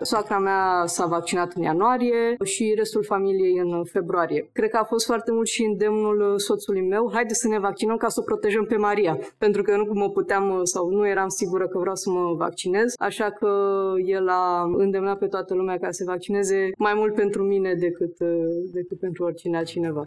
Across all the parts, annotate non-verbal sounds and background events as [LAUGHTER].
Soacra mea s-a vaccinat în ianuarie și restul familiei în februarie. Cred că a fost foarte mult și îndemnul soțului meu, haide să ne vaccinăm ca să o protejăm pe Maria, pentru că nu mă puteam sau nu eram sigură că vreau să mă vaccinez, așa că el a îndemnat pe toată lumea ca să se vaccineze mai mult pentru mine decât, decât pentru oricine altcineva.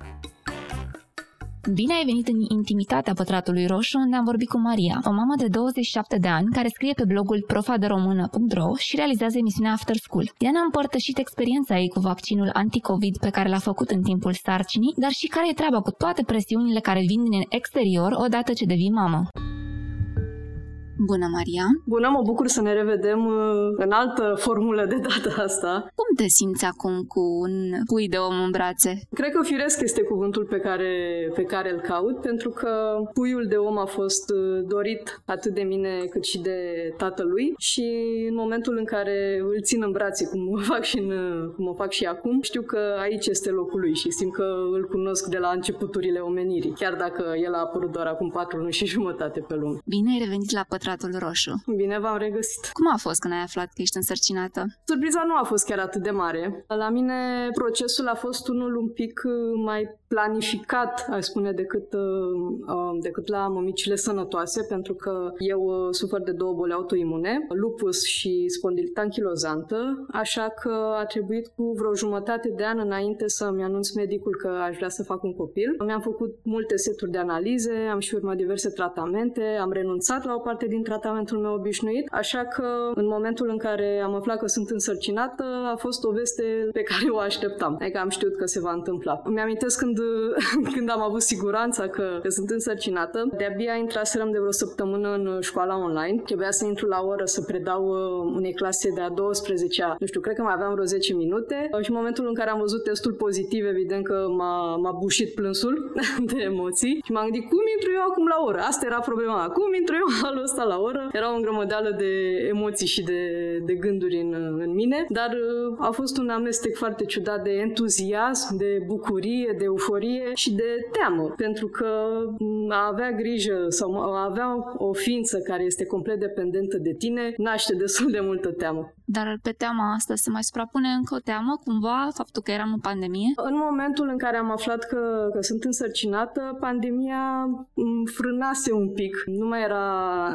Bine ai venit în intimitatea Pătratului Roșu, unde am vorbit cu Maria, o mamă de 27 de ani care scrie pe blogul profaderomână.ro și realizează emisiunea After School. Ea ne-a împărtășit experiența ei cu vaccinul anticovid pe care l-a făcut în timpul sarcinii, dar și care e treaba cu toate presiunile care vin din exterior odată ce devii mamă. Bună, Maria! Bună, mă bucur să ne revedem uh, în altă formulă de data asta. Cum te simți acum cu un pui de om în brațe? Cred că firesc este cuvântul pe care, pe care îl caut, pentru că puiul de om a fost uh, dorit atât de mine cât și de tatălui și în momentul în care îl țin în brațe, cum o fac și, în, cum o fac și acum, știu că aici este locul lui și simt că îl cunosc de la începuturile omenirii, chiar dacă el a apărut doar acum patru luni și jumătate pe lume. Bine ai revenit la pătrat Pătratul Roșu. Bine v-am regăsit. Cum a fost când ai aflat că ești însărcinată? Surpriza nu a fost chiar atât de mare. La mine procesul a fost unul un pic uh, mai planificat, aș spune, decât, uh, uh, decât la mămicile sănătoase, pentru că eu sufăr de două boli autoimune, lupus și spondilită anchilozantă, așa că a trebuit cu vreo jumătate de an înainte să-mi anunț medicul că aș vrea să fac un copil. Mi-am făcut multe seturi de analize, am și urmat diverse tratamente, am renunțat la o parte din tratamentul meu obișnuit, așa că în momentul în care am aflat că sunt însărcinată, a fost o veste pe care o așteptam. Adică am știut că se va întâmpla. Mi-amintesc când, [LAUGHS] când am avut siguranța că, că sunt însărcinată, de-abia intraserăm de vreo săptămână în școala online. Trebuia să intru la oră să predau uh, unei clase de a 12-a, nu știu, cred că mai aveam vreo 10 minute și în momentul în care am văzut testul pozitiv, evident că m-a, m-a bușit plânsul [LAUGHS] de emoții și m-am gândit cum intru eu acum la oră? Asta era problema. Cum intru eu [LAUGHS] halul ăsta la oră. Era o îngrămădeală de emoții și de, de gânduri în, în mine, dar uh, a fost un amestec foarte ciudat de entuziasm, de bucurie, de euforie și de teamă, pentru că mm, a avea grijă sau a avea o ființă care este complet dependentă de tine naște [LAUGHS] destul de multă teamă. Dar pe teama asta se mai suprapune încă o teamă, cumva, faptul că eram în pandemie? În momentul în care am aflat că, că sunt însărcinată, pandemia mm, frânase un pic. Nu mai, era,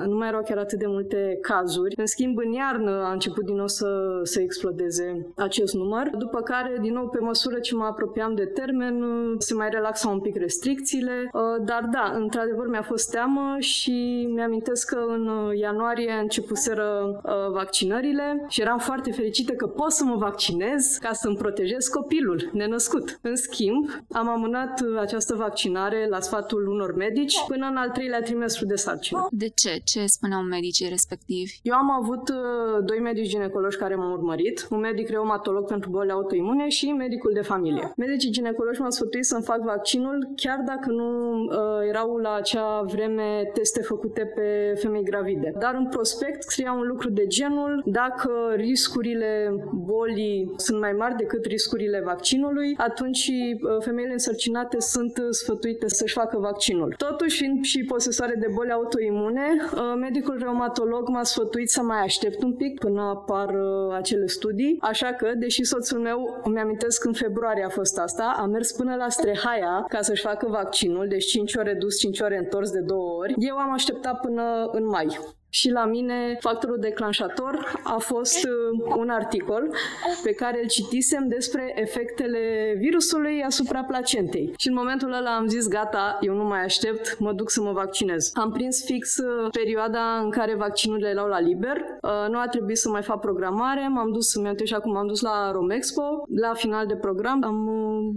nu mai erau chiar atât de multe cazuri. În schimb, în iarnă a început din nou să, să explodeze acest număr, după care, din nou, pe măsură ce mă apropiam de termen, se mai relaxa un pic restricțiile, uh, dar da, într-adevăr mi-a fost teamă și mi-amintesc că în ianuarie începuseră uh, vaccinările și eram foarte fericită că pot să mă vaccinez ca să-mi protejez copilul nenăscut. În schimb, am amânat această vaccinare la sfatul unor medici până în al treilea trimestru de sarcină. De ce? Ce spuneau medicii respectivi? Eu am avut uh, doi medici ginecologi care m-au urmărit, un medic reumatolog pentru boli autoimune și medicul de familie. Medicii ginecologi m-au sfătuit să-mi fac vaccinul chiar dacă nu uh, erau la acea vreme teste făcute pe femei gravide. Dar în prospect scria un lucru de genul dacă riscurile bolii sunt mai mari decât riscurile vaccinului, atunci uh, femeile însărcinate sunt sfătuite să-și facă vaccinul. Totuși, fiind și posesoare de boli autoimune, uh, medicul reumatolog m-a sfătuit să mai aștept un pic până apar uh, acele studii, așa că, deși soțul meu, îmi amintesc în februarie a fost asta, a mers până la Strehaia ca să-și facă vaccinul, deci 5 ore dus, 5 ore întors de două ori. Eu am așteptat până în mai. Și la mine factorul declanșator a fost uh, un articol pe care îl citisem despre efectele virusului asupra placentei. Și în momentul ăla am zis, gata, eu nu mai aștept, mă duc să mă vaccinez. Am prins fix uh, perioada în care vaccinurile erau la liber. Uh, nu a trebuit să mai fac programare, m-am dus, să mi și acum m-am dus la Romexpo. La final de program am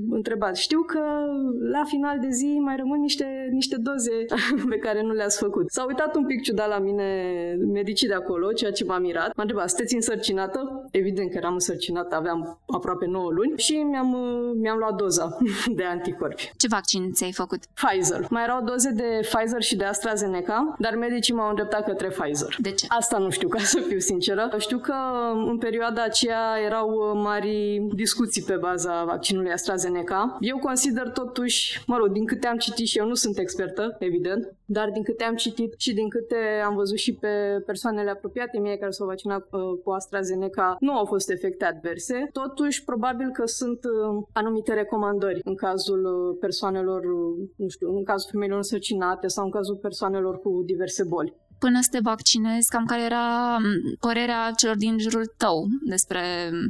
întrebat, știu că la final de zi mai rămân niște, niște doze [LAUGHS] pe care nu le-ați făcut. S-a uitat un pic ciudat la mine medicii de acolo, ceea ce m-a mirat. M-a întrebat, sunteți însărcinată? Evident că eram însărcinată, aveam aproape 9 luni și mi-am, mi-am luat doza [LAUGHS] de anticorpi. Ce vaccin ți-ai făcut? Pfizer. Mai erau doze de Pfizer și de AstraZeneca, dar medicii m-au îndreptat către Pfizer. De ce? Asta nu știu, ca să fiu sinceră. Știu că în perioada aceea erau mari discuții pe baza vaccinului AstraZeneca. Eu consider totuși, mă rog, din câte am citit și eu nu sunt expertă, evident, dar din câte am citit și din câte am văzut și pe persoanele apropiate mie care s-au vaccinat uh, cu AstraZeneca nu au fost efecte adverse. Totuși, probabil că sunt uh, anumite recomandări în cazul uh, persoanelor, nu știu, în cazul femeilor însărcinate sau în cazul persoanelor cu diverse boli până să te vaccinezi, cam care era părerea celor din jurul tău despre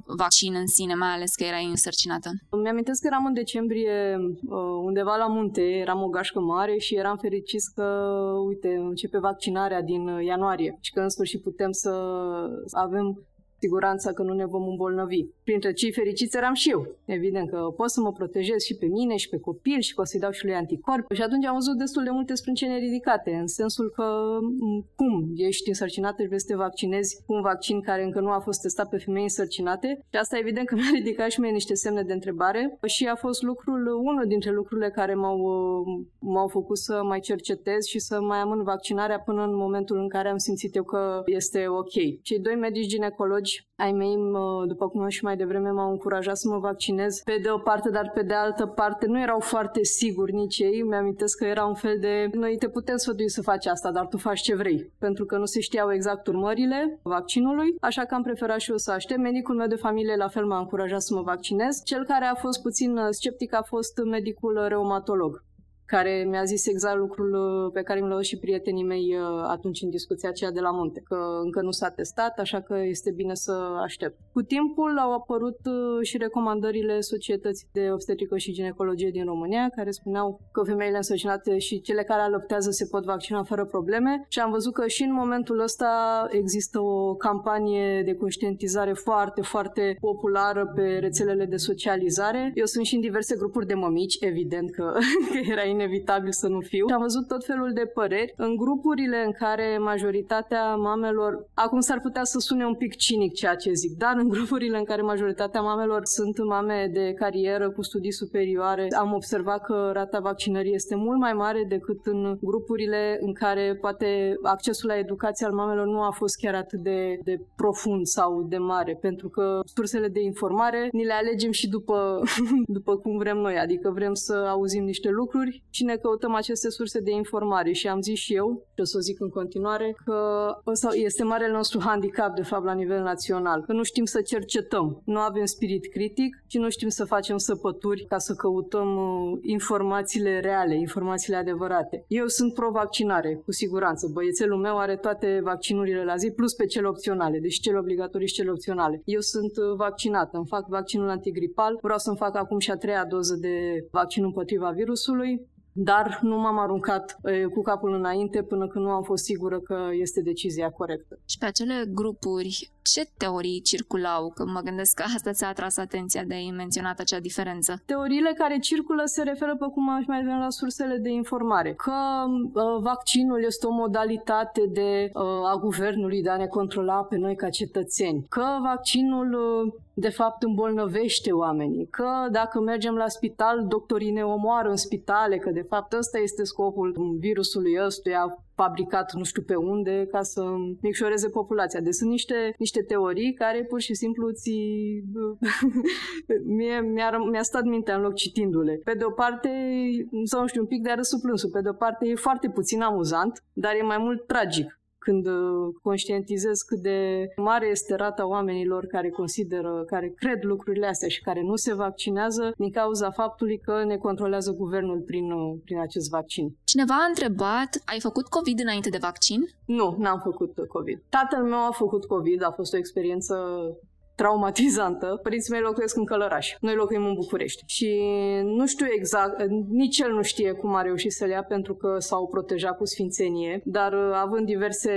vaccin în sine, mai ales că erai însărcinată? Mi-amintesc că eram în decembrie uh, undeva la munte, eram o gașcă mare și eram fericit că, uite, începe vaccinarea din ianuarie și că în sfârșit putem să avem siguranța că nu ne vom îmbolnăvi. Printre cei fericiți eram și eu. Evident că pot să mă protejez și pe mine și pe copil și că o să-i dau și lui anticorpi. Și atunci am văzut destul de multe sprâncene ridicate, în sensul că cum ești însărcinată și vrei să te vaccinezi cu un vaccin care încă nu a fost testat pe femei însărcinate. Și asta evident că mi-a [LAUGHS] ridicat și mie niște semne de întrebare și a fost lucrul, unul dintre lucrurile care m-au, m-au făcut să mai cercetez și să mai amân vaccinarea până în momentul în care am simțit eu că este ok. Cei doi medici ginecologi colegi ai mei, după cum am și mai devreme, m-au încurajat să mă vaccinez pe de o parte, dar pe de altă parte nu erau foarte siguri nici ei. Mi-amintesc că era un fel de noi te putem sfătui să faci asta, dar tu faci ce vrei. Pentru că nu se știau exact urmările vaccinului, așa că am preferat și eu să aștept. Medicul meu de familie la fel m-a încurajat să mă vaccinez. Cel care a fost puțin sceptic a fost medicul reumatolog care mi-a zis exact lucrul uh, pe care mi l-au și prietenii mei uh, atunci în discuția aceea de la munte, că încă nu s-a testat, așa că este bine să aștept. Cu timpul au apărut uh, și recomandările Societății de Obstetrică și Ginecologie din România, care spuneau că femeile însărcinate și cele care alăptează se pot vaccina fără probleme și am văzut că și în momentul ăsta există o campanie de conștientizare foarte, foarte populară pe rețelele de socializare. Eu sunt și în diverse grupuri de mămici, evident că, [LAUGHS] că era inevitabil să nu fiu. Și am văzut tot felul de păreri în grupurile în care majoritatea mamelor, acum s-ar putea să sune un pic cinic ceea ce zic, dar în grupurile în care majoritatea mamelor sunt mame de carieră cu studii superioare, am observat că rata vaccinării este mult mai mare decât în grupurile în care poate accesul la educație al mamelor nu a fost chiar atât de, de profund sau de mare, pentru că sursele de informare ni le alegem și după, [LAUGHS] după cum vrem noi, adică vrem să auzim niște lucruri și ne căutăm aceste surse de informare. Și am zis și eu, și o să o zic în continuare, că ăsta este marele nostru handicap, de fapt, la nivel național. Că nu știm să cercetăm, nu avem spirit critic și nu știm să facem săpături ca să căutăm uh, informațiile reale, informațiile adevărate. Eu sunt pro-vaccinare, cu siguranță. Băiețelul meu are toate vaccinurile la zi, plus pe cele opționale, deci cele obligatorii și cele opționale. Eu sunt uh, vaccinată, îmi fac vaccinul antigripal, vreau să-mi fac acum și a treia doză de vaccin împotriva virusului dar nu m-am aruncat cu capul înainte până când nu am fost sigură că este decizia corectă. Și pe acele grupuri, ce teorii circulau? Că mă gândesc că asta ți-a atras atenția de a menționat acea diferență. Teoriile care circulă se referă, pe cum am mai venit la sursele de informare, că uh, vaccinul este o modalitate de uh, a guvernului de a ne controla pe noi ca cetățeni, că vaccinul uh, de fapt îmbolnăvește oamenii, că dacă mergem la spital, doctorii ne omoară în spitale, că de fapt ăsta este scopul virusului ăstuia fabricat nu știu pe unde ca să micșoreze populația. Deci sunt niște, niște teorii care pur și simplu ți... [LAUGHS] Mie, mi-a, mi-a stat mintea în loc citindu-le. Pe de o parte, sau nu știu, un pic de arăsuplânsul. Pe de o parte e foarte puțin amuzant, dar e mai mult tragic când uh, conștientizez cât de mare este rata oamenilor care consideră, care cred lucrurile astea și care nu se vaccinează din cauza faptului că ne controlează guvernul prin, uh, prin acest vaccin. Cineva a întrebat, ai făcut COVID înainte de vaccin? Nu, n-am făcut COVID. Tatăl meu a făcut COVID, a fost o experiență traumatizantă. Părinții mei locuiesc în Călăraș. Noi locuim în București. Și nu știu exact, nici el nu știe cum a reușit să le ia pentru că s-au protejat cu sfințenie, dar uh, având diverse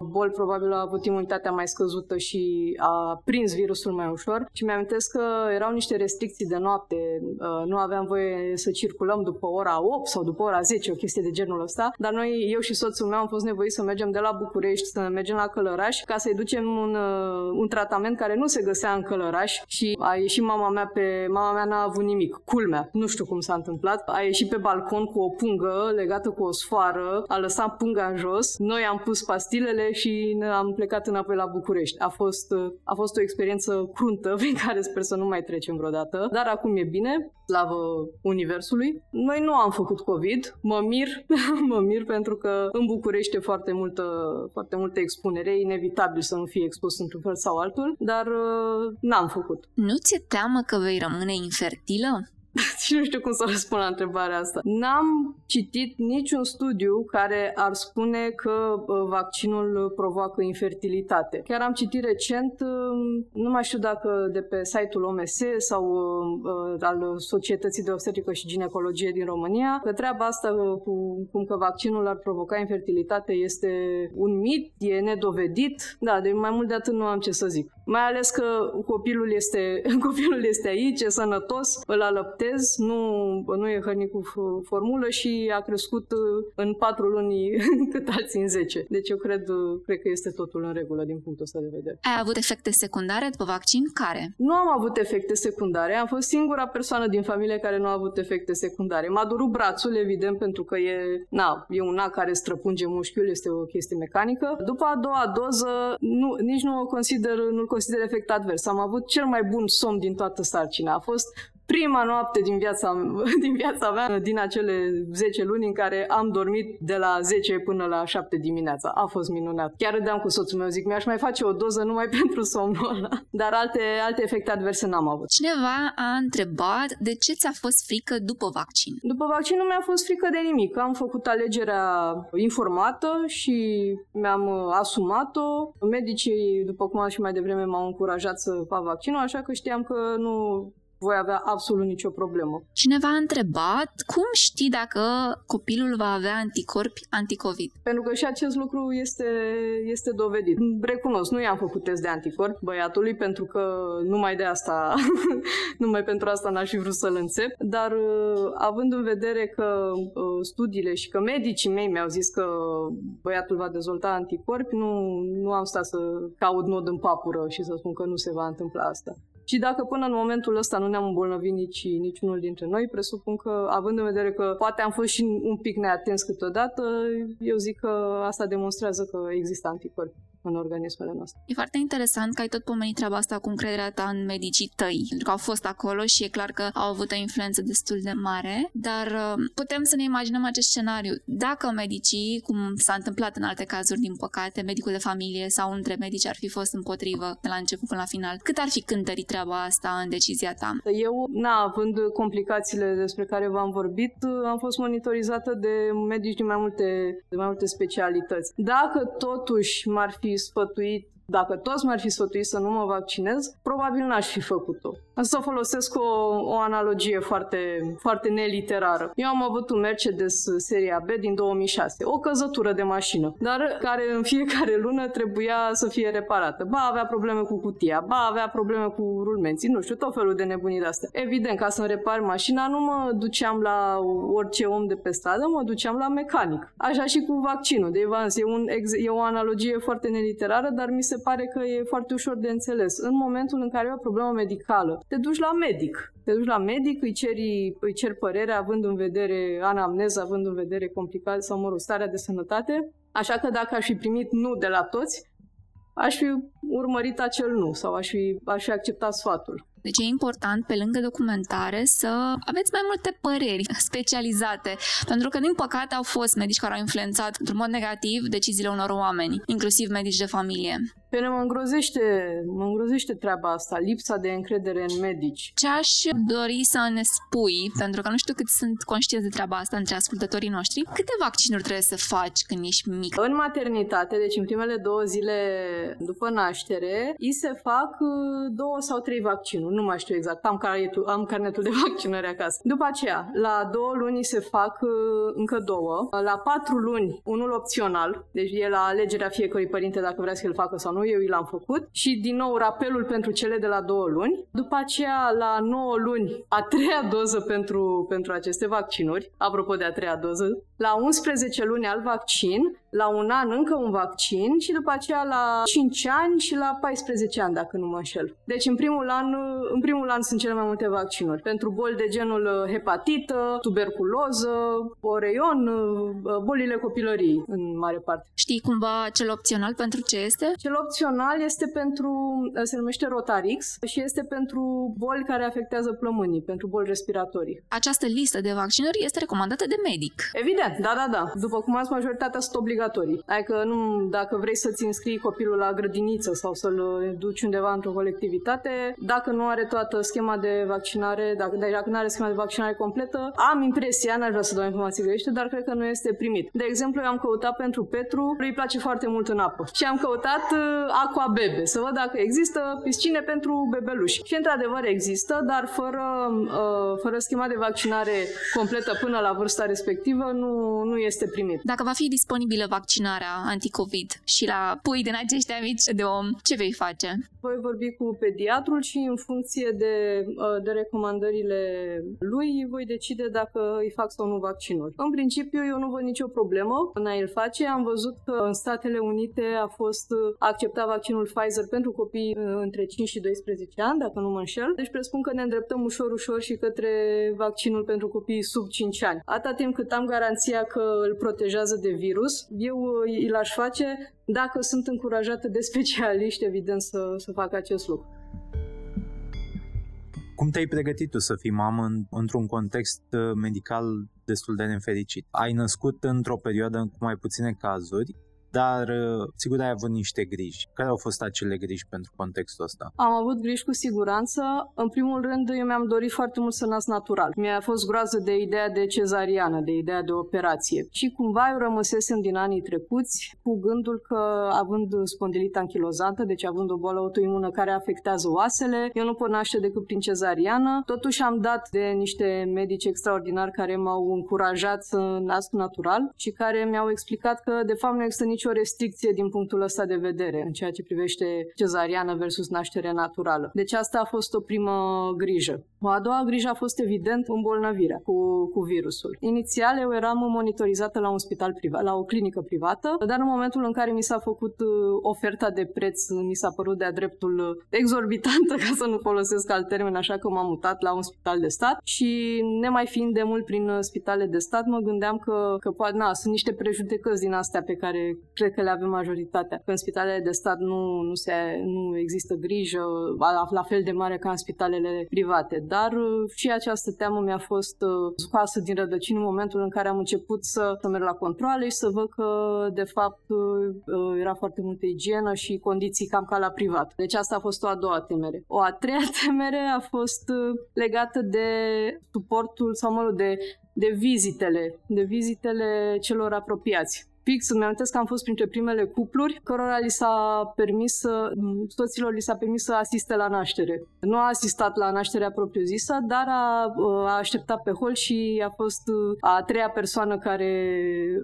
boli, probabil a avut imunitatea mai scăzută și a prins virusul mai ușor. Și mi-am că erau niște restricții de noapte. Uh, nu aveam voie să circulăm după ora 8 sau după ora 10, o chestie de genul ăsta. Dar noi, eu și soțul meu, am fost nevoiți să mergem de la București, să mergem la Călăraș ca să-i ducem un, uh, un tratament care nu se se găsea în Călăraș și a ieșit mama mea pe... Mama mea n-a avut nimic. Culmea. Nu știu cum s-a întâmplat. A ieșit pe balcon cu o pungă legată cu o sfoară, a lăsat punga în jos. Noi am pus pastilele și am plecat înapoi la București. A fost, a fost o experiență cruntă [LAUGHS] prin care sper să nu mai trecem vreodată. Dar acum e bine, slavă Universului. Noi nu am făcut COVID. Mă mir, [LAUGHS] mă mir pentru că în București e foarte multă, foarte multă expunere. E inevitabil să nu fie expus într-un fel sau altul, dar uh, n-am făcut. Nu ți-e teamă că vei rămâne infertilă? [LAUGHS] și nu știu cum să răspund la întrebarea asta. N-am citit niciun studiu care ar spune că vaccinul provoacă infertilitate. Chiar am citit recent, um, nu mai știu dacă de pe site-ul OMS sau uh, al Societății de Obstetrică și Ginecologie din România, că treaba asta cu cum că vaccinul ar provoca infertilitate este un mit, e nedovedit. Da, de mai mult de atât nu am ce să zic. Mai ales că copilul este, [LAUGHS] copilul este aici, e sănătos, îl alăptez, nu, nu e hrănit cu formulă și a crescut uh, în patru luni [LAUGHS] cât alții în 10. Deci eu cred, uh, cred că este totul în regulă din punctul ăsta de vedere. Ai avut efecte secundare după vaccin? Care? Nu am avut efecte secundare. Am fost singura persoană din familie care nu a avut efecte secundare. M-a durut brațul, evident, pentru că e, na, e un ac care străpunge mușchiul, este o chestie mecanică. După a doua doză, nu, nici nu o consider, nu-l consider efect advers. Am avut cel mai bun somn din toată sarcina. A fost prima noapte din viața, [LAUGHS] din viața mea, din acele 10 luni în care am dormit de la 10 până la 7 dimineața. A fost minunat. Chiar râdeam cu soțul meu, zic, mi-aș mai face o doză numai [LAUGHS] pentru somnul ăla. Dar alte, alte efecte adverse n-am avut. Cineva a întrebat de ce ți-a fost frică după vaccin? După vaccin nu mi-a fost frică de nimic. Am făcut alegerea informată și mi-am asumat-o. Medicii, după cum am și mai devreme, m-au încurajat să fac vaccinul, așa că știam că nu voi avea absolut nicio problemă. Cineva a întrebat cum știi dacă copilul va avea anticorpi anticovid? Pentru că și acest lucru este, este dovedit. Recunosc, nu i-am făcut test de anticorpi băiatului pentru că numai de asta, [LAUGHS] numai pentru asta n-aș fi vrut să-l înțep, dar uh, având în vedere că uh, studiile și că medicii mei mi-au zis că băiatul va dezvolta anticorpi, nu, nu am stat să caut nod în papură și să spun că nu se va întâmpla asta. Și dacă până în momentul ăsta nu ne-am îmbolnăvit nici, niciunul dintre noi, presupun că, având în vedere că poate am fost și un pic neatenți câteodată, eu zic că asta demonstrează că există anticorpi în organismele noastre. E foarte interesant că ai tot pomenit treaba asta cu încrederea ta în medicii tăi, pentru că au fost acolo și e clar că au avut o influență destul de mare, dar uh, putem să ne imaginăm acest scenariu. Dacă medicii, cum s-a întâmplat în alte cazuri, din păcate, medicul de familie sau între medici ar fi fost împotrivă de la început până la final, cât ar fi cântărit treaba asta în decizia ta? Eu, na, având complicațiile despre care v-am vorbit, am fost monitorizată de medici din mai multe, de mai multe specialități. Dacă totuși m-ar fi sfătuit dacă toți m-ar fi sfătuit să nu mă vaccinez, probabil n-aș fi făcut-o. Să folosesc o, o analogie foarte, foarte neliterară. Eu am avut un Mercedes seria B din 2006, o căzătură de mașină, dar care în fiecare lună trebuia să fie reparată. Ba avea probleme cu cutia, ba avea probleme cu rulmenții, nu știu, tot felul de nebunii de astea. Evident, ca să-mi repar mașina, nu mă duceam la orice om de pe stradă, mă duceam la mecanic. Așa și cu vaccinul. De Evans, e, un, e o analogie foarte neliterară, dar mi se pare că e foarte ușor de înțeles. În momentul în care e o problemă medicală, te duci la medic. Te duci la medic, îi, ceri, îi cer părerea având în vedere anamneză, având în vedere complicații sau, mă rog, starea de sănătate. Așa că dacă aș fi primit nu de la toți, aș fi urmărit acel nu sau aș fi, aș fi acceptat sfatul. Deci e important, pe lângă documentare, să aveți mai multe păreri specializate, pentru că, din păcate, au fost medici care au influențat într-un mod negativ deciziile unor oameni, inclusiv medici de familie. Pe mă îngrozește, mă îngrozește treaba asta, lipsa de încredere în medici. Ce aș dori să ne spui, pentru că nu știu cât sunt conștienți de treaba asta între ascultătorii noștri, câte vaccinuri trebuie să faci când ești mic? În maternitate, deci în primele două zile după naștere, îi se fac uh, două sau trei vaccinuri, nu mai știu exact, am carnetul, am carnetul de [LAUGHS] vaccinare acasă. După aceea, la două luni se fac uh, încă două, la patru luni unul opțional, deci e la alegerea fiecărui părinte dacă vrea să l facă sau nu, eu i l-am făcut și din nou rapelul pentru cele de la două luni. După aceea, la 9 luni, a treia doză pentru, pentru aceste vaccinuri. Apropo de a treia doză, la 11 luni alt vaccin, la un an încă un vaccin și după aceea la 5 ani și la 14 ani, dacă nu mă înșel. Deci în primul an, în primul an sunt cele mai multe vaccinuri. Pentru boli de genul uh, hepatită, tuberculoză, oreion, uh, bolile copilării în mare parte. Știi cumva cel opțional pentru ce este? Cel opțional este pentru, uh, se numește Rotarix și este pentru boli care afectează plămânii, pentru boli respiratorii. Această listă de vaccinuri este recomandată de medic. Evident, da, da, da. După cum ați majoritatea sunt obligatorii. Adică nu, dacă vrei să-ți înscrii copilul la grădiniță sau să-l duci undeva într-o colectivitate, dacă nu are toată schema de vaccinare, dacă, dacă nu are schema de vaccinare completă, am impresia, n-aș vrea să dau informații greșite, dar cred că nu este primit. De exemplu, eu am căutat pentru Petru, lui place foarte mult în apă. Și am căutat uh, Aqua Bebe, să văd dacă există piscine pentru bebeluși. Și într-adevăr există, dar fără, uh, fără schema de vaccinare completă până la vârsta respectivă nu, nu este primit. Dacă va fi disponibilă vaccinarea anticovid și la pui din acești amici de om, ce vei face? Voi vorbi cu pediatrul și în funcție de, uh, de recomandările lui voi decide dacă îi fac sau nu vaccinuri. În principiu eu nu văd nicio problemă în a-l face. Am văzut că în Statele Unite a fost acceptat vaccinul Pfizer pentru copii uh, între 5 și 12 ani, dacă nu mă înșel. Deci presupun că ne îndreptăm ușor, ușor și către vaccinul pentru copii sub 5 ani. Atâta timp cât am garanția că îl protejează de virus, eu uh, îl aș face dacă sunt încurajată de [LAUGHS] specialiști, evident, să, să facă acest lucru. Cum te-ai pregătit tu să fii mamă în, într-un context uh, medical destul de nefericit? Ai născut într-o perioadă cu mai puține cazuri, dar uh, sigur ai avut niște griji. Care au fost acele griji pentru contextul ăsta? Am avut griji cu siguranță. În primul rând, eu mi-am dorit foarte mult să nasc natural. Mi-a fost groază de ideea de cezariană, de ideea de operație. Și cumva eu rămăsesem din anii trecuți cu gândul că, având spondilită anchilozantă, deci având o boală autoimună care afectează oasele, eu nu pot naște decât prin cezariană. Totuși am dat de niște medici extraordinari care m-au încurajat să nasc natural și care mi-au explicat că, de fapt, nu există nici nicio restricție din punctul ăsta de vedere în ceea ce privește cezariană versus naștere naturală. Deci asta a fost o primă grijă. O a doua grijă a fost evident îmbolnăvirea cu, cu virusul. Inițial eu eram monitorizată la un spital privat, la o clinică privată, dar în momentul în care mi s-a făcut uh, oferta de preț, mi s-a părut de-a dreptul exorbitantă, [LAUGHS] ca să nu folosesc alt termen, așa că m-am mutat la un spital de stat și nemai fiind de mult prin spitale de stat, mă gândeam că, că poate, na, sunt niște prejudecăți din astea pe care cred că le avem majoritatea. Că în spitalele de stat nu, nu, se, nu există grijă la, la fel de mare ca în spitalele private. Dar uh, și această teamă mi-a fost uh, scoasă din rădăcini în momentul în care am început să, să merg la controle și să văd că, de fapt, uh, era foarte multă igienă și condiții cam ca la privat. Deci asta a fost o a doua temere. O a treia [LAUGHS] temere a fost legată de suportul sau, mă rog, de de vizitele, de vizitele celor apropiați fix, îmi amintesc că am fost printre primele cupluri cărora li s-a permis să, soților li s-a permis să asiste la naștere. Nu a asistat la nașterea propriu-zisă, dar a, a așteptat pe hol și a fost a treia persoană care,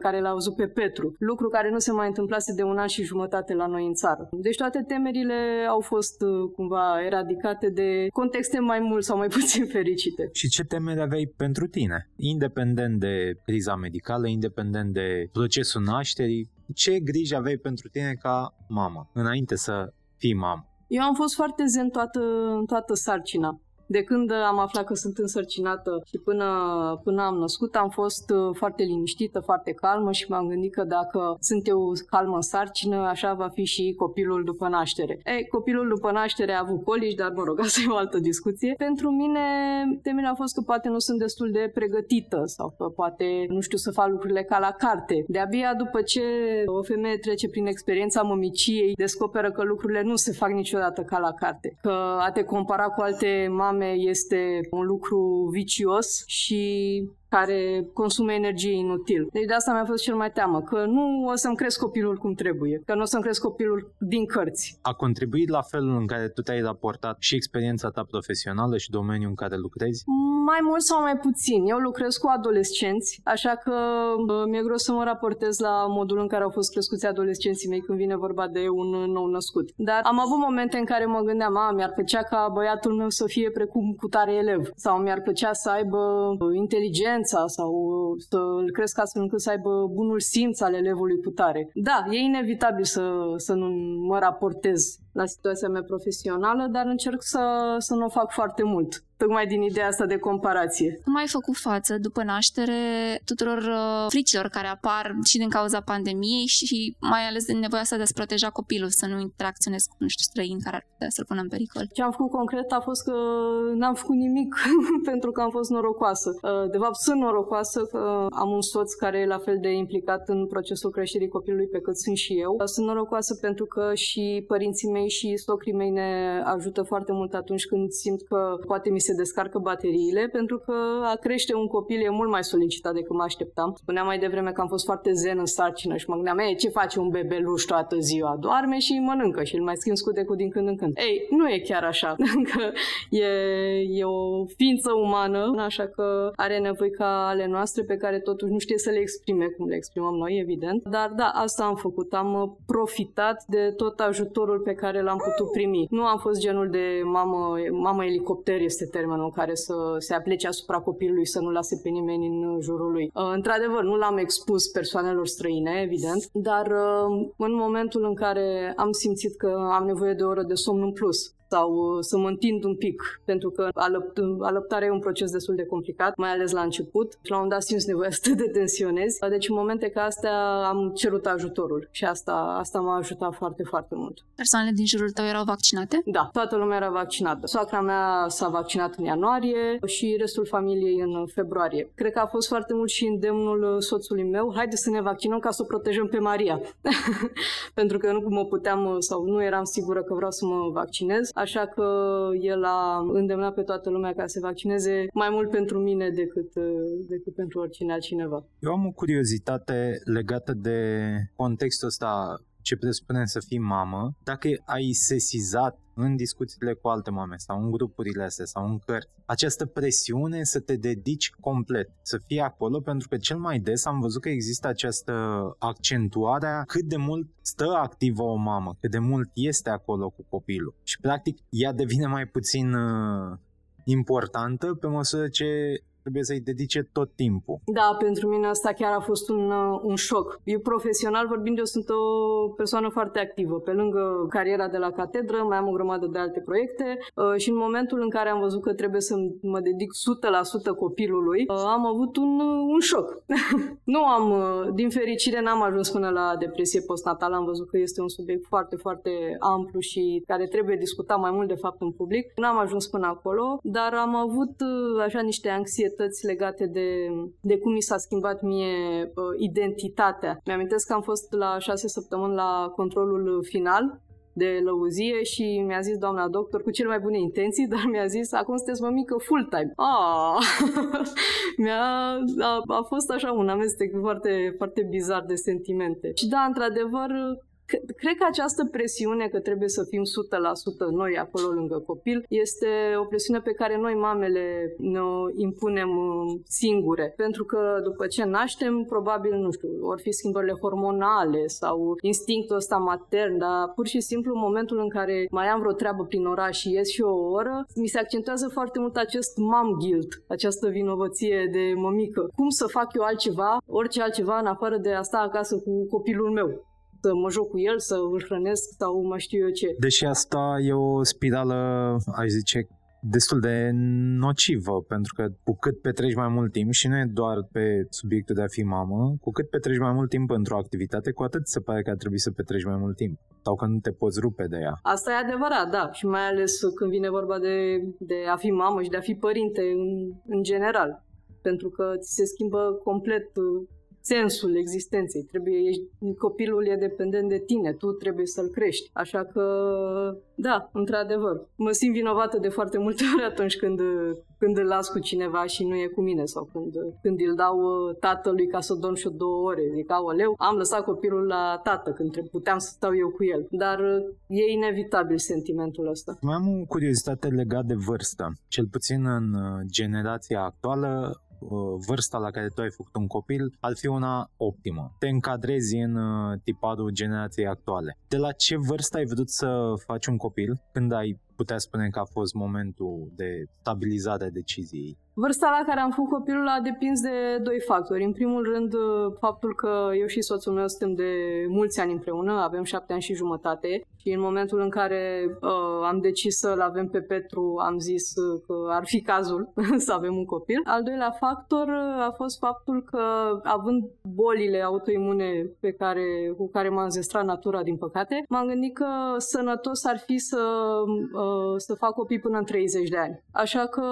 care l-a văzut pe Petru. Lucru care nu se mai întâmplase de un an și jumătate la noi în țară. Deci toate temerile au fost cumva eradicate de contexte mai mult sau mai [LAUGHS] puțin fericite. Și ce temeri aveai pentru tine? Independent de criza medicală, independent de procesul nașterii, ce grijă aveai pentru tine ca mamă, înainte să fii mamă? Eu am fost foarte zen toată, toată sarcina. De când am aflat că sunt însărcinată și până, până am născut, am fost uh, foarte liniștită, foarte calmă și m-am gândit că dacă sunt eu calmă în sarcină, așa va fi și copilul după naștere. Ei, copilul după naștere a avut colici, dar mă rog, asta e o altă discuție. Pentru mine, temerea a fost că poate nu sunt destul de pregătită sau că poate nu știu să fac lucrurile ca la carte. De-abia după ce o femeie trece prin experiența mămiciei, descoperă că lucrurile nu se fac niciodată ca la carte. Că a te compara cu alte mame mame este un lucru vicios și care consumă energie inutil. Deci de asta mi-a fost cel mai teamă, că nu o să-mi cresc copilul cum trebuie, că nu o să-mi cresc copilul din cărți. A contribuit la felul în care tu te-ai raportat și experiența ta profesională și domeniul în care lucrezi? Mm mai mult sau mai puțin. Eu lucrez cu adolescenți, așa că mi-e greu să mă raportez la modul în care au fost crescuți adolescenții mei când vine vorba de un nou născut. Dar am avut momente în care mă gândeam, a, mi-ar plăcea ca băiatul meu să fie precum cu tare elev sau mi-ar plăcea să aibă inteligența sau să îl cresc astfel încât să aibă bunul simț al elevului cu tare. Da, e inevitabil să, să nu mă raportez la situația mea profesională, dar încerc să, să nu o fac foarte mult tocmai din ideea asta de comparație. Cum ai făcut față după naștere tuturor uh, fricilor care apar și din cauza pandemiei și mai ales din nevoia asta de a-ți proteja copilul, să nu interacționezi cu, nu știu, străini care ar putea să-l pună în pericol? Ce am făcut concret a fost că n-am făcut nimic [LAUGHS] pentru că am fost norocoasă. Uh, de fapt, sunt norocoasă că am un soț care e la fel de implicat în procesul creșterii copilului pe cât sunt și eu. Uh, sunt norocoasă pentru că și părinții mei și stocrii mei ne ajută foarte mult atunci când simt că poate mi se descarcă bateriile, pentru că a crește un copil e mult mai solicitat decât mă așteptam. Spuneam mai devreme că am fost foarte zen în sarcină și mă gândeam, ei, ce face un bebeluș toată ziua? Doarme și mănâncă și îl mai schimb scudecul din când în când. Ei, nu e chiar așa, [LAUGHS] că e, e o ființă umană, așa că are nevoi ca ale noastre pe care totuși nu știe să le exprime cum le exprimăm noi, evident. Dar da, asta am făcut. Am profitat de tot ajutorul pe care l-am putut primi. Nu am fost genul de mamă, mamă elicopter este termenul care să se aplece asupra copilului, să nu lase pe nimeni în jurul lui. Uh, într-adevăr, nu l-am expus persoanelor străine, evident, dar uh, în momentul în care am simțit că am nevoie de o oră de somn în plus, sau uh, să mă întind un pic, pentru că alăpt, alăptarea e un proces destul de complicat, mai ales la început și la un dat simți nevoia [LAUGHS] să te detensionezi. Deci în momente ca astea am cerut ajutorul și asta, asta m-a ajutat foarte, foarte mult. Persoanele din jurul tău erau vaccinate? Da, toată lumea era vaccinată. Soacra mea s-a vaccinat în ianuarie și restul familiei în februarie. Cred că a fost foarte mult și îndemnul soțului meu, haide să ne vaccinăm ca să o protejăm pe Maria. [LAUGHS] pentru că nu mă puteam sau nu eram sigură că vreau să mă vaccinez așa că el a îndemnat pe toată lumea ca să se vaccineze mai mult pentru mine decât, decât pentru oricine altcineva. Eu am o curiozitate legată de contextul ăsta ce presupune să fii mamă, dacă ai sesizat în discuțiile cu alte mame sau în grupurile astea sau în cărți, această presiune să te dedici complet, să fii acolo, pentru că cel mai des am văzut că există această accentuare a cât de mult stă activă o mamă, cât de mult este acolo cu copilul. Și practic ea devine mai puțin uh, importantă pe măsură ce trebuie să-i dedice tot timpul. Da, pentru mine asta chiar a fost un, uh, un șoc. Eu profesional vorbind, eu sunt o persoană foarte activă. Pe lângă cariera de la catedră, mai am o grămadă de alte proiecte uh, și în momentul în care am văzut că trebuie să mă dedic 100% copilului, uh, am avut un, un șoc. [LAUGHS] nu am, din fericire, n-am ajuns până la depresie postnatală. Am văzut că este un subiect foarte, foarte amplu și care trebuie discutat mai mult, de fapt, în public. N-am ajuns până acolo, dar am avut așa niște anxietăți anxietăți legate de, de cum mi s-a schimbat mie uh, identitatea. Mi-amintesc că am fost la șase săptămâni la controlul final de lăuzie și mi-a zis doamna doctor cu cele mai bune intenții, [LAUGHS] dar mi-a zis acum sunteți mămică full-time. Ah! [LAUGHS] mi-a, a, a fost așa un amestec foarte, foarte bizar de sentimente. Și da, într-adevăr, Cred că această presiune că trebuie să fim 100% noi acolo lângă copil este o presiune pe care noi mamele ne impunem uh, singure. Pentru că după ce naștem, probabil, nu știu, or fi schimbările hormonale sau instinctul ăsta matern, dar pur și simplu în momentul în care mai am vreo treabă prin oraș și ies și o oră, mi se accentuează foarte mult acest mom guilt, această vinovăție de mămică. Cum să fac eu altceva, orice altceva în afară de a sta acasă cu copilul meu? Să mă joc cu el, să îl hrănesc sau mai știu eu ce. Deși asta e o spirală, aș zice, destul de nocivă, pentru că cu cât petreci mai mult timp, și nu e doar pe subiectul de a fi mamă, cu cât petreci mai mult timp într-o activitate, cu atât se pare că ar trebui să petreci mai mult timp sau că nu te poți rupe de ea. Asta e adevărat, da, și mai ales când vine vorba de, de a fi mamă și de a fi părinte în, în general, pentru că ți se schimbă complet sensul existenței. Trebuie, ești, copilul e dependent de tine, tu trebuie să-l crești. Așa că, da, într-adevăr, mă simt vinovată de foarte multe ori atunci când, când îl las cu cineva și nu e cu mine sau când, când îl dau uh, tatălui ca să dorm și două ore. Zic, aoleu, am lăsat copilul la tată când puteam să stau eu cu el. Dar uh, e inevitabil sentimentul ăsta. Mai am o curiozitate legat de vârstă. Cel puțin în uh, generația actuală, vârsta la care tu ai făcut un copil ar fi una optimă. Te încadrezi în tiparul generației actuale. De la ce vârstă ai vrut să faci un copil? Când ai putea spune că a fost momentul de stabilizare a deciziei? Vârsta la care am făcut copilul a depins de doi factori. În primul rând, faptul că eu și soțul meu suntem de mulți ani împreună, avem șapte ani și jumătate și în momentul în care uh, am decis să-l avem pe Petru, am zis că ar fi cazul [LAUGHS] să avem un copil. Al doilea factor a fost faptul că, având bolile autoimune pe care, cu care m-a înzestrat natura, din păcate, m-am gândit că sănătos ar fi să uh, Uh, să fac copii până în 30 de ani. Așa că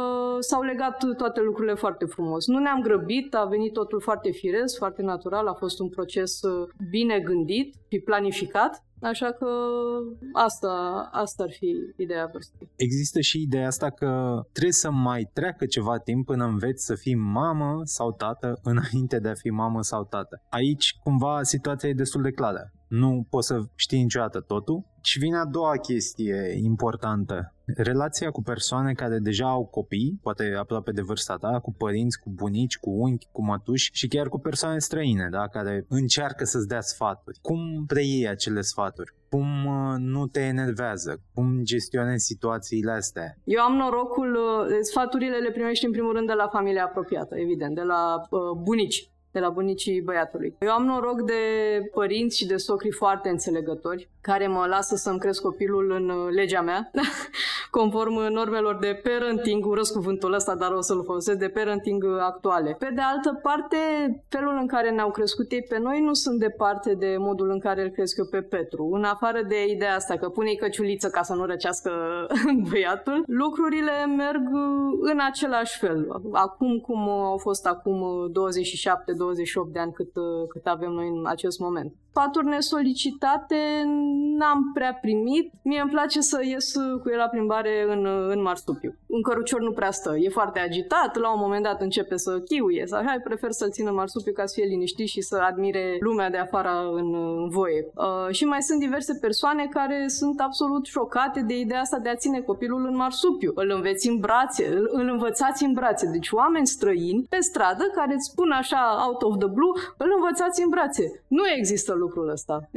s-au legat toate lucrurile foarte frumos. Nu ne-am grăbit, a venit totul foarte firesc, foarte natural, a fost un proces uh, bine gândit și planificat. Așa că asta, asta ar fi ideea vârstei. Există și ideea asta că trebuie să mai treacă ceva timp până înveți să fii mamă sau tată înainte de a fi mamă sau tată. Aici, cumva, situația e destul de clară nu poți să știi niciodată totul. Și vine a doua chestie importantă. Relația cu persoane care deja au copii, poate aproape de vârsta ta, cu părinți, cu bunici, cu unchi, cu mătuși și chiar cu persoane străine, da, care încearcă să-ți dea sfaturi. Cum preiei acele sfaturi? Cum uh, nu te enervează? Cum gestionezi situațiile astea? Eu am norocul, uh, sfaturile le primești în primul rând de la familia apropiată, evident, de la uh, bunici de la bunicii băiatului. Eu am noroc de părinți și de socri foarte înțelegători care mă lasă să-mi cresc copilul în uh, legea mea, [LAUGHS] conform normelor de parenting, urăsc cuvântul ăsta, dar o să-l folosesc, de parenting actuale. Pe de altă parte, felul în care ne-au crescut ei pe noi nu sunt departe de modul în care îl cresc eu pe Petru. În afară de ideea asta că pune-i căciuliță ca să nu răcească [LAUGHS] băiatul, lucrurile merg în același fel. Acum cum au fost acum 27-28 de ani cât, cât avem noi în acest moment. Sfaturi nesolicitate n-am prea primit. Mie îmi place să ies cu el la plimbare în, în marsupiu. Un cărucior nu prea stă, e foarte agitat, la un moment dat începe să chiuie, sau hai, prefer să-l țină marsupiu ca să fie liniștit și să admire lumea de afară în, în voie. Uh, și mai sunt diverse persoane care sunt absolut șocate de ideea asta de a ține copilul în marsupiu. Îl înveți în brațe, îl, îl învățați în brațe. Deci oameni străini pe stradă care îți spun așa out of the blue, îl învățați în brațe. Nu există lucrul ăsta.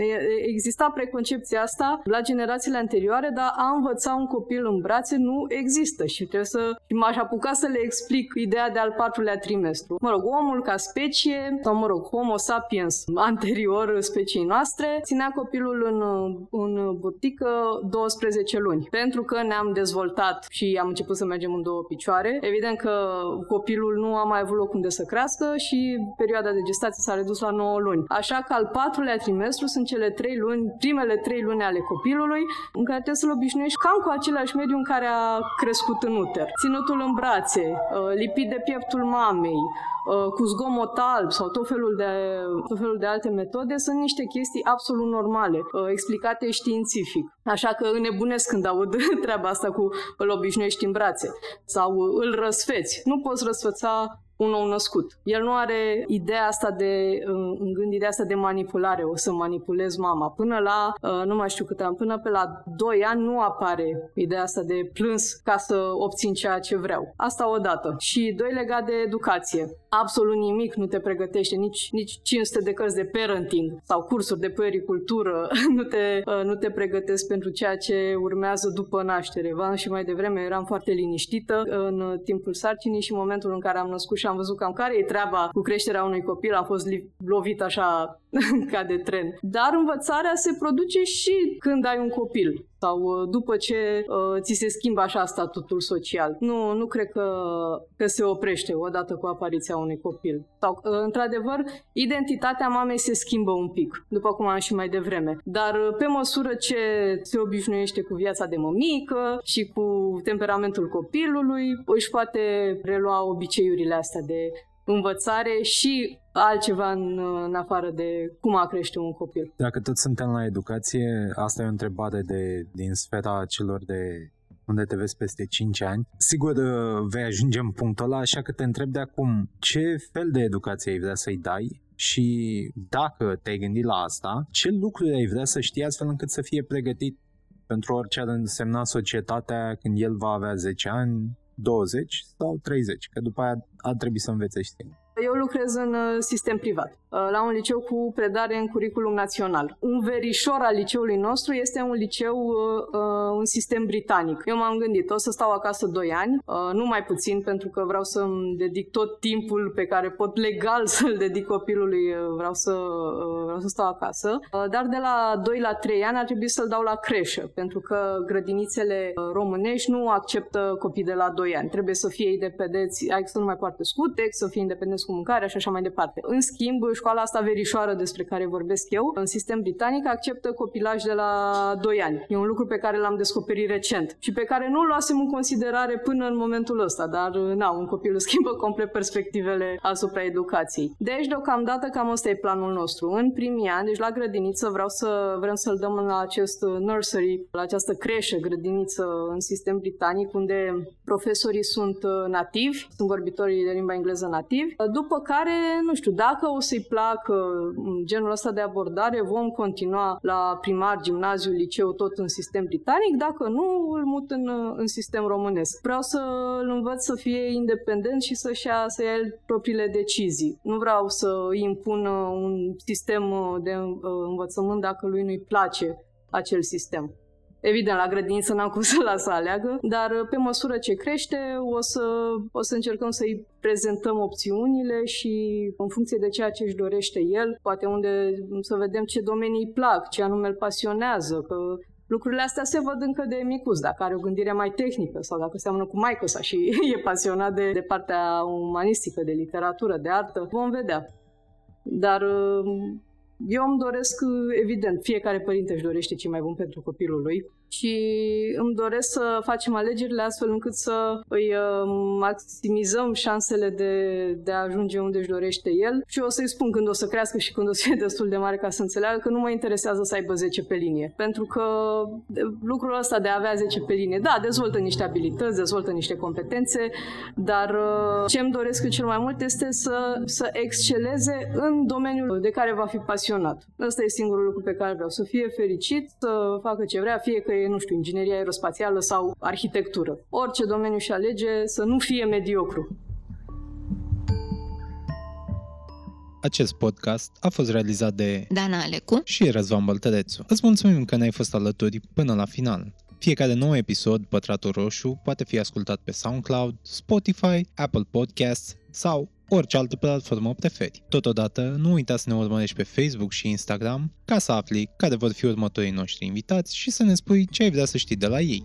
Exista preconcepția asta la generațiile anterioare, dar a învăța un copil în brațe nu există și trebuie să și m-aș apuca să le explic ideea de al patrulea trimestru. Mă rog, omul ca specie, sau mă rog, homo sapiens anterior speciei noastre, ținea copilul în, în burtică 12 luni. Pentru că ne-am dezvoltat și am început să mergem în două picioare, evident că copilul nu a mai avut loc unde să crească și perioada de gestație s-a redus la 9 luni. Așa că al patrulea trimestru sunt cele 3 luni, primele trei luni ale copilului, în care trebuie să-l obișnuiești cam cu același mediu în care a crescut în uter. Ținutul în brațe, uh, lipit de pieptul mamei, uh, cu zgomot alb sau tot felul, de, tot felul de alte metode sunt niște chestii absolut normale, uh, explicate științific. Așa că înnebunesc când aud [LAUGHS] treaba asta cu îl obișnuiești în brațe sau îl răsfeți. Nu poți răsfăța un nou născut. El nu are ideea asta de, în gândirea asta de manipulare, o să manipulez mama. Până la, uh, nu mai știu cât am, până pe la 2 ani nu apare ideea asta de plâns ca să obțin ceea ce vreau. Asta odată. Și doi legat de educație. Absolut nimic nu te pregătește, nici, nici 500 de cărți de parenting sau cursuri de puericultură [LAUGHS] nu te, uh, nu te pregătesc pentru ceea ce urmează după naștere. V-am și mai devreme eram foarte liniștită în timpul sarcinii și în momentul în care am născut și am văzut cam care e treaba cu creșterea unui copil, am fost lovit așa [LAUGHS] ca de tren. Dar învățarea se produce și când ai un copil sau uh, după ce uh, ți se schimbă așa statutul social. Nu, nu cred că, că se oprește odată cu apariția unui copil. Sau, uh, într-adevăr, identitatea mamei se schimbă un pic, după cum am și mai devreme. Dar uh, pe măsură ce se obișnuiește cu viața de mămică și cu temperamentul copilului, își poate relua obiceiurile astea de învățare și altceva în, în afară de cum a crește un copil. Dacă tot suntem la educație, asta e o întrebare de, din sfera celor de unde te vezi peste 5 ani. Sigur uh, vei ajunge în punctul ăla, așa că te întreb de acum ce fel de educație ai vrea să-i dai și dacă te-ai gândit la asta, ce lucruri ai vrea să știi astfel încât să fie pregătit pentru orice ar însemna societatea când el va avea 10 ani, 20 sau 30, că după aia ar trebui să învețe știință. Eu lucrez în uh, sistem privat, uh, la un liceu cu predare în curriculum național. Un verișor al liceului nostru este un liceu, uh, un sistem britanic. Eu m-am gândit, o să stau acasă 2 ani, nu mai puțin, pentru că vreau să-mi dedic tot timpul pe care pot legal [LAUGHS] să-l dedic copilului, vreau să, vreau să stau acasă. Dar de la 2 la 3 ani ar trebui să-l dau la creșă, pentru că grădinițele românești nu acceptă copii de la 2 ani. Trebuie să fie independenți, ai să nu mai poartă scute, să fie independenți cu mâncarea și așa mai departe. În schimb, școala asta verișoară despre care vorbesc eu, în sistem britanic, acceptă copilaj de la 2 ani. E un lucru pe care l-am descoperit recent și pe care nu l luasem în considerare până în momentul ăsta, dar na, un copil schimbă [LAUGHS] complet perspectivele asupra educației. Deci, deocamdată, cam ăsta e planul nostru. În primii ani, deci la grădiniță, vreau să vrem să-l dăm la acest nursery, la această creșă, grădiniță în sistem britanic, unde profesorii sunt nativi, sunt vorbitorii de limba engleză nativi. După care, nu știu, dacă o să-i placă genul ăsta de abordare, vom continua la primar, gimnaziu, liceu, tot în sistem britanic, dacă nu, îl mut în, în sistem românesc. Vreau să îl învăț să fie independent și să-și ia, să ia propriile decizii. Nu vreau să îi impun un sistem de învățământ dacă lui nu-i place acel sistem. Evident, la grădiniță n-am cum [LAUGHS] să las să aleagă, dar uh, pe măsură ce crește o să, o să încercăm să-i prezentăm opțiunile și în funcție de ceea ce își dorește el, poate unde să vedem ce domenii îi plac, ce anume îl pasionează, că lucrurile astea se văd încă de micuț, dacă are o gândire mai tehnică sau dacă seamănă cu maică sa și [LAUGHS] e pasionat de, de partea umanistică, de literatură, de artă, vom vedea. Dar uh, eu îmi doresc, evident, fiecare părinte își dorește ce mai bun pentru copilul lui și îmi doresc să facem alegerile astfel încât să îi uh, maximizăm șansele de, de a ajunge unde își dorește el și o să-i spun când o să crească și când o să fie [LAUGHS] destul de mare ca să înțeleagă că nu mă interesează să aibă 10 pe linie. Pentru că lucrul ăsta de a avea 10 pe linie, da, dezvoltă niște abilități, dezvoltă niște competențe, dar uh, ce îmi doresc cel mai mult este să, să exceleze în domeniul de care va fi pasionat. Ăsta e singurul lucru pe care vreau, să fie fericit, să facă ce vrea, fie că e, nu știu, ingineria aerospațială sau arhitectură. Orice domeniu și alege să nu fie mediocru. Acest podcast a fost realizat de Dana Alecu și Răzvan Băltărețu. Îți mulțumim că ne-ai fost alături până la final. Fiecare nou episod, Pătratul Roșu, poate fi ascultat pe SoundCloud, Spotify, Apple Podcasts sau orice altă platformă preferi. Totodată, nu uita să ne urmărești pe Facebook și Instagram ca să afli care vor fi următorii noștri invitați și să ne spui ce ai vrea să știi de la ei.